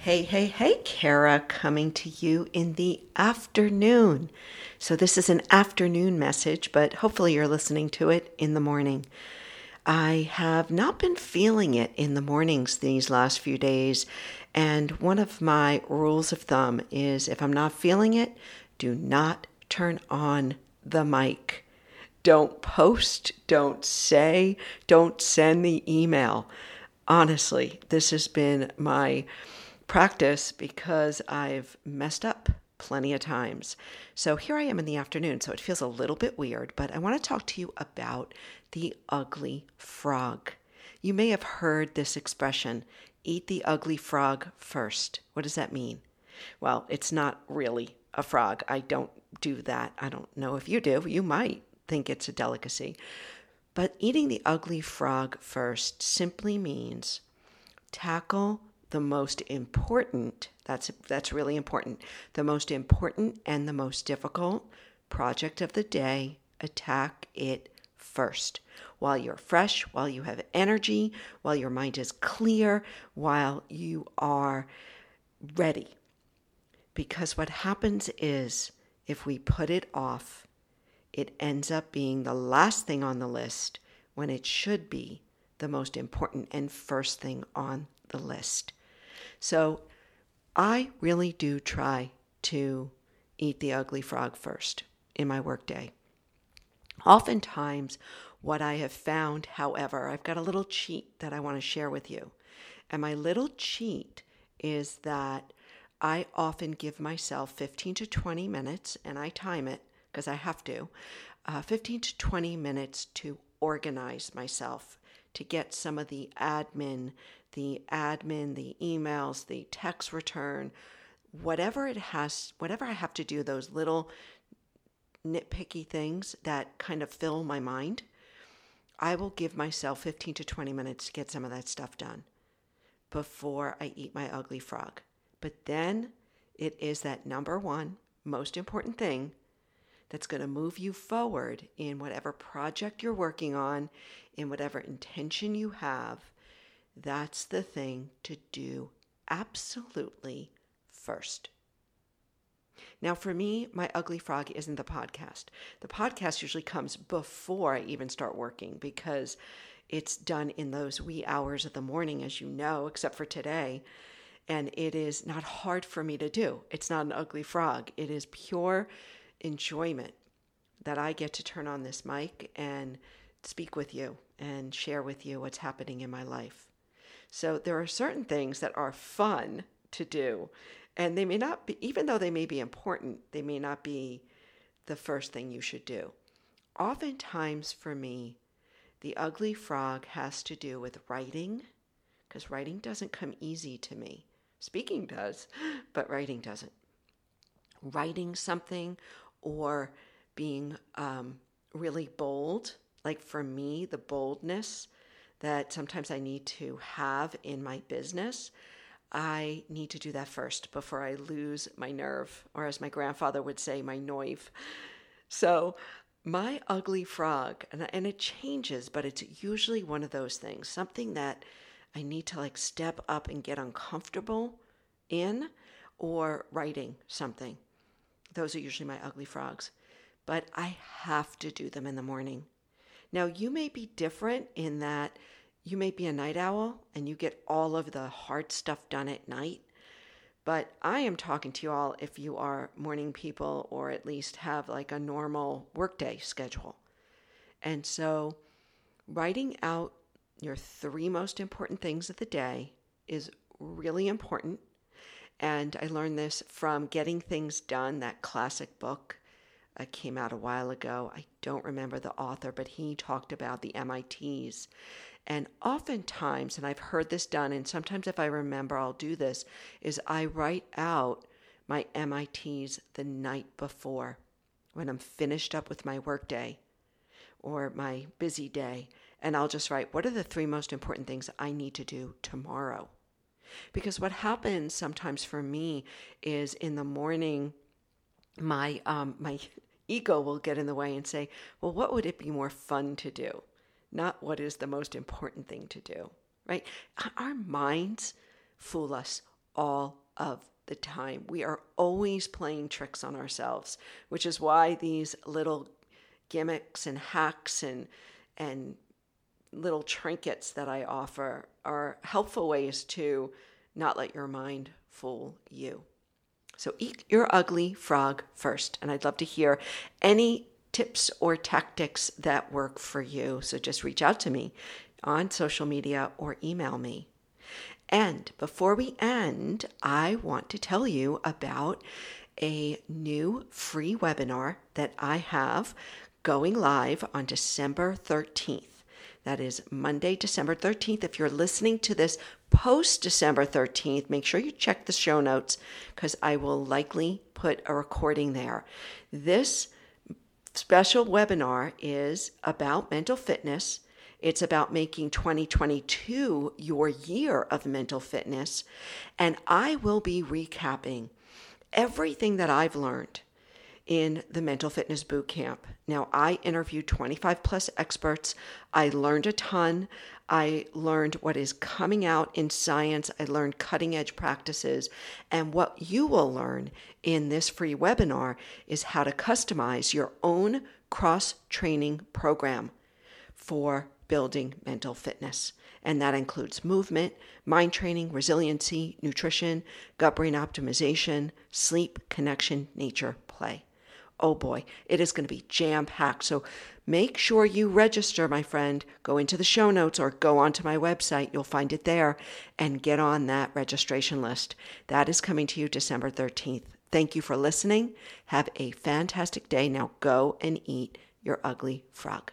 Hey, hey, hey, Kara, coming to you in the afternoon. So, this is an afternoon message, but hopefully, you're listening to it in the morning. I have not been feeling it in the mornings these last few days, and one of my rules of thumb is if I'm not feeling it, do not turn on the mic. Don't post, don't say, don't send the email. Honestly, this has been my practice because I've messed up plenty of times. So here I am in the afternoon, so it feels a little bit weird, but I want to talk to you about the ugly frog. You may have heard this expression eat the ugly frog first. What does that mean? Well, it's not really a frog. I don't do that. I don't know if you do. You might think it's a delicacy. But eating the ugly frog first simply means tackle the most important that's that's really important the most important and the most difficult project of the day attack it first. While you're fresh while you have energy while your mind is clear while you are ready. Because what happens is if we put it off it ends up being the last thing on the list when it should be the most important and first thing on the list so I really do try to eat the ugly frog first in my workday. Oftentimes, what I have found, however, I've got a little cheat that I want to share with you. And my little cheat is that I often give myself 15 to 20 minutes, and I time it because I have to, uh, 15 to 20 minutes to organize myself, to get some of the admin the admin, the emails, the text return, whatever it has, whatever I have to do, those little nitpicky things that kind of fill my mind, I will give myself 15 to 20 minutes to get some of that stuff done before I eat my ugly frog. But then it is that number one most important thing that's going to move you forward in whatever project you're working on, in whatever intention you have, that's the thing to do absolutely first. Now, for me, my ugly frog isn't the podcast. The podcast usually comes before I even start working because it's done in those wee hours of the morning, as you know, except for today. And it is not hard for me to do. It's not an ugly frog. It is pure enjoyment that I get to turn on this mic and speak with you and share with you what's happening in my life. So there are certain things that are fun to do, and they may not be, even though they may be important, they may not be the first thing you should do. Oftentimes for me, the ugly frog has to do with writing, because writing doesn't come easy to me. Speaking does, but writing doesn't. Writing something or being um, really bold, like for me, the boldness that sometimes I need to have in my business, I need to do that first before I lose my nerve, or as my grandfather would say, my noive. So, my ugly frog, and, and it changes, but it's usually one of those things, something that I need to like step up and get uncomfortable in, or writing something. Those are usually my ugly frogs. But I have to do them in the morning. Now, you may be different in that you may be a night owl and you get all of the hard stuff done at night. But I am talking to you all if you are morning people or at least have like a normal workday schedule. And so, writing out your three most important things of the day is really important. And I learned this from Getting Things Done, that classic book uh, came out a while ago. I don't remember the author, but he talked about the MITs. And oftentimes, and I've heard this done, and sometimes if I remember, I'll do this, is I write out my MITs the night before when I'm finished up with my workday or my busy day. And I'll just write, what are the three most important things I need to do tomorrow? Because what happens sometimes for me is in the morning, my um, my ego will get in the way and say, well, what would it be more fun to do? Not what is the most important thing to do, right? Our minds fool us all of the time. We are always playing tricks on ourselves, which is why these little gimmicks and hacks and and little trinkets that I offer are helpful ways to not let your mind fool you. So eat your ugly frog first. And I'd love to hear any tips or tactics that work for you. So just reach out to me on social media or email me. And before we end, I want to tell you about a new free webinar that I have going live on December 13th. That is Monday, December 13th. If you're listening to this post December 13th, make sure you check the show notes because I will likely put a recording there. This special webinar is about mental fitness. It's about making 2022 your year of mental fitness. And I will be recapping everything that I've learned in the Mental Fitness Boot Camp. Now, I interviewed 25 plus experts. I learned a ton. I learned what is coming out in science. I learned cutting edge practices. And what you will learn in this free webinar is how to customize your own cross training program for building mental fitness. And that includes movement, mind training, resiliency, nutrition, gut brain optimization, sleep, connection, nature, play oh boy, it is going to be jam packed. So make sure you register, my friend. Go into the show notes or go onto my website. You'll find it there and get on that registration list. That is coming to you December 13th. Thank you for listening. Have a fantastic day. Now go and eat your ugly frog.